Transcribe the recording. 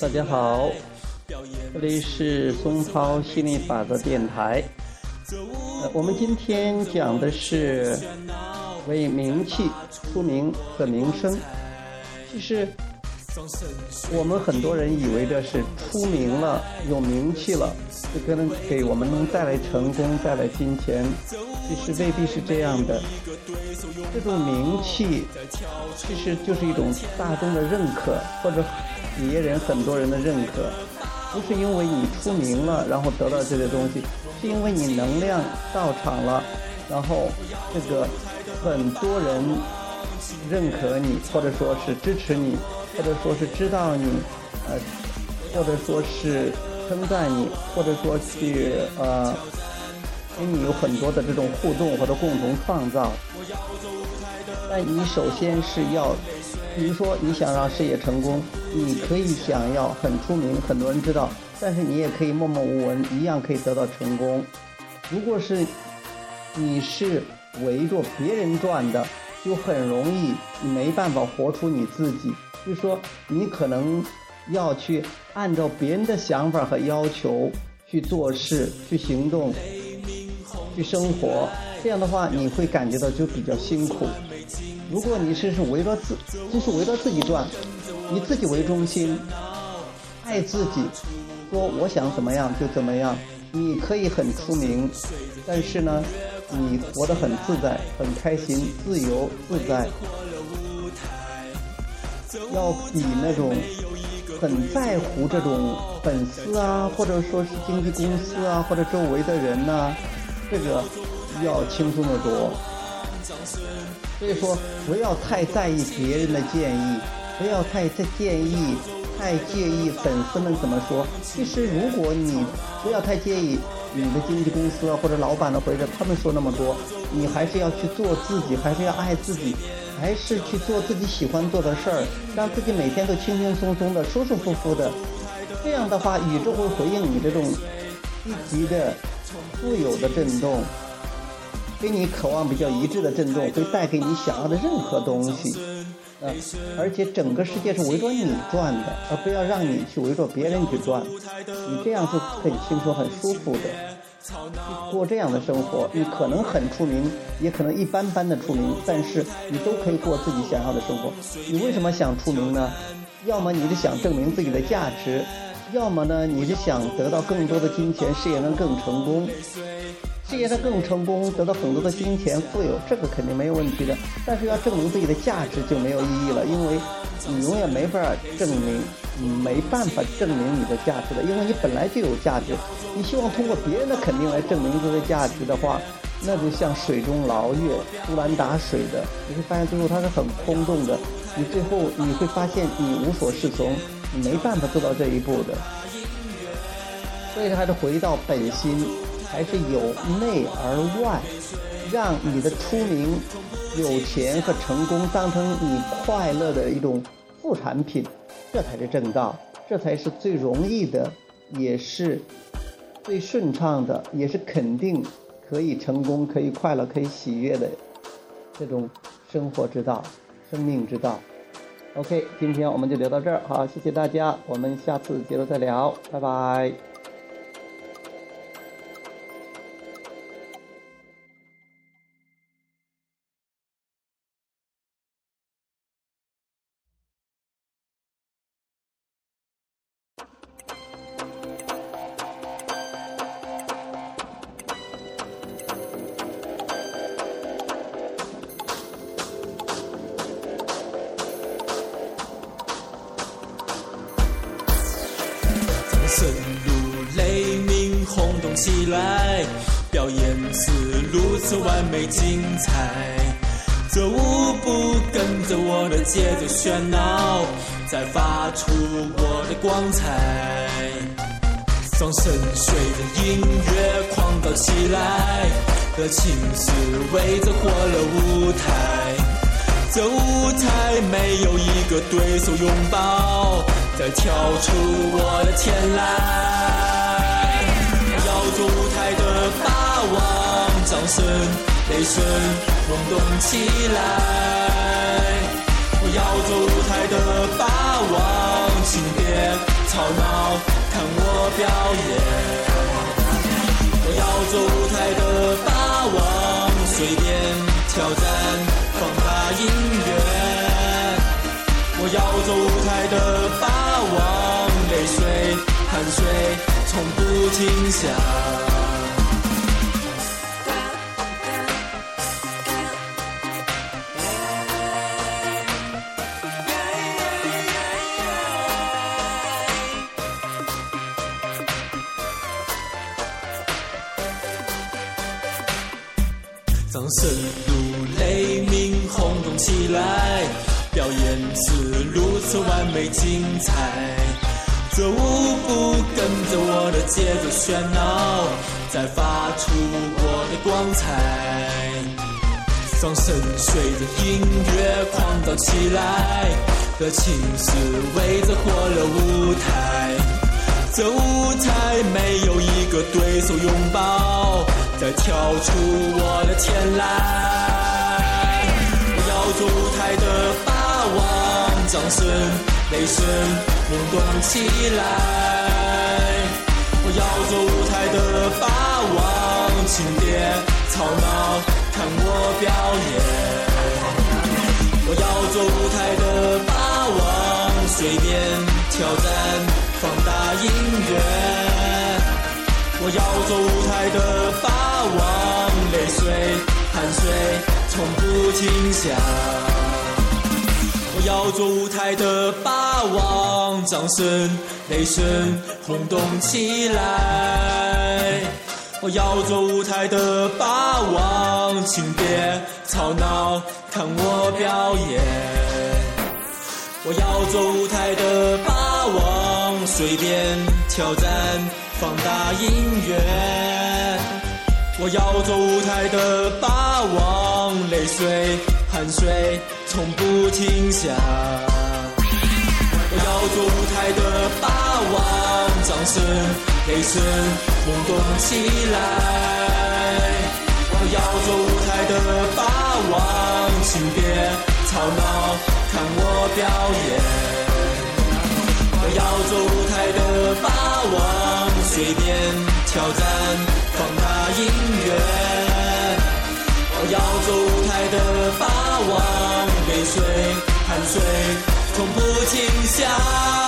大家好，这里是松涛心理法则电台。呃，我们今天讲的是为名气、出名和名声。其实，我们很多人以为这是出名了、有名气了，就可能给我们能带来成功、带来金钱。其实未必是这样的。这种名气其实就是一种大众的认可，或者别人很多人的认可，不是因为你出名了然后得到这些东西。是因为你能量到场了，然后这个很多人认可你，或者说是支持你，或者说是知道你，呃，或者说是称赞你，或者说去呃跟你有很多的这种互动或者共同创造。但你首先是要，比如说你想让事业成功，你可以想要很出名，很多人知道。但是你也可以默默无闻，一样可以得到成功。如果是你是围着别人转的，就很容易没办法活出你自己。就说，你可能要去按照别人的想法和要求去做事、去行动、去生活。这样的话，你会感觉到就比较辛苦。如果你是是围着自，就是围着自己转，以自己为中心，爱自己。说我想怎么样就怎么样，你可以很出名，但是呢，你活得很自在、很开心、自由自在，要比那种很在乎这种粉丝啊，或者说是经纪公司啊，或者周围的人呐，这个要轻松的多。所以说，不要太在意别人的建议，不要太太介意。太介意粉丝们怎么说？其实，如果你不要太介意你的经纪公司，或者老板的，或者他们说那么多，你还是要去做自己，还是要爱自己，还是去做自己喜欢做的事儿，让自己每天都轻轻松松的、舒舒服服的。这样的话，宇宙会回应你这种积极的、富有的震动，跟你渴望比较一致的震动，会带给你想要的任何东西。呃，而且整个世界是围着你转的，而不要让你去围着别人去转。你这样是很轻松、很舒服的，过这样的生活。你可能很出名，也可能一般般的出名，但是你都可以过自己想要的生活。你为什么想出名呢？要么你是想证明自己的价值，要么呢你是想得到更多的金钱，事业能更成功。事业上更成功，得到很多的金钱、富有，这个肯定没有问题的。但是要证明自己的价值就没有意义了，因为你永远没法证明，你没办法证明你的价值的，因为你本来就有价值。你希望通过别人的肯定来证明自己的价值的话，那就像水中捞月、竹篮打水的，你会发现最后它是很空洞的。你最后你会发现你无所适从，没办法做到这一步的。所以他还是回到本心。还是由内而外，让你的出名、有钱和成功当成你快乐的一种副产品，这才是正道，这才是最容易的，也是最顺畅的，也是肯定可以成功、可以快乐、可以喜悦的这种生活之道、生命之道。OK，今天我们就聊到这儿，好，谢谢大家，我们下次接着再聊，拜拜。声如雷鸣，轰动起来，表演是如此完美精彩。这舞步跟着我的节奏喧闹，在发出我的光彩。双手随着音乐狂躁起来，热情是围着欢乐舞台。这舞台没有一个对手拥抱。再跳出我的天来，要做舞台的霸王，掌声、雷声轰动起来。我要做舞台的霸王，请别。吵闹，看我表演。从不停下。掌声如雷鸣，轰动起来！表演是如此完美精彩，这舞步跟着我的节奏喧闹，在发出我的光彩。掌声随着音乐狂躁起来，热情是围着火热舞台，这舞台没有一个对手拥抱。再跳出我的天来！我要做舞台的霸王，掌声、雷声轰动起来！我要做舞台的霸王，请别吵闹，看我表演！我要做舞台的霸王，随便挑战，放大音乐！我要做舞台的霸王，泪水、汗水从不停下。我要做舞台的霸王，掌声、雷声轰动起来。我要做舞台的霸王，请别吵闹，看我表演。我要做舞台的霸王，随便挑战。放大音乐，我要做舞台的霸王，泪水、汗水从不停下。我要做舞台的霸王，掌声、泪声轰动起来。我要做舞台的霸王，请别吵闹，看我表演。我要做舞台的霸王。随便挑战，放大音乐。要做舞台的霸王，泪水、汗水从不停下。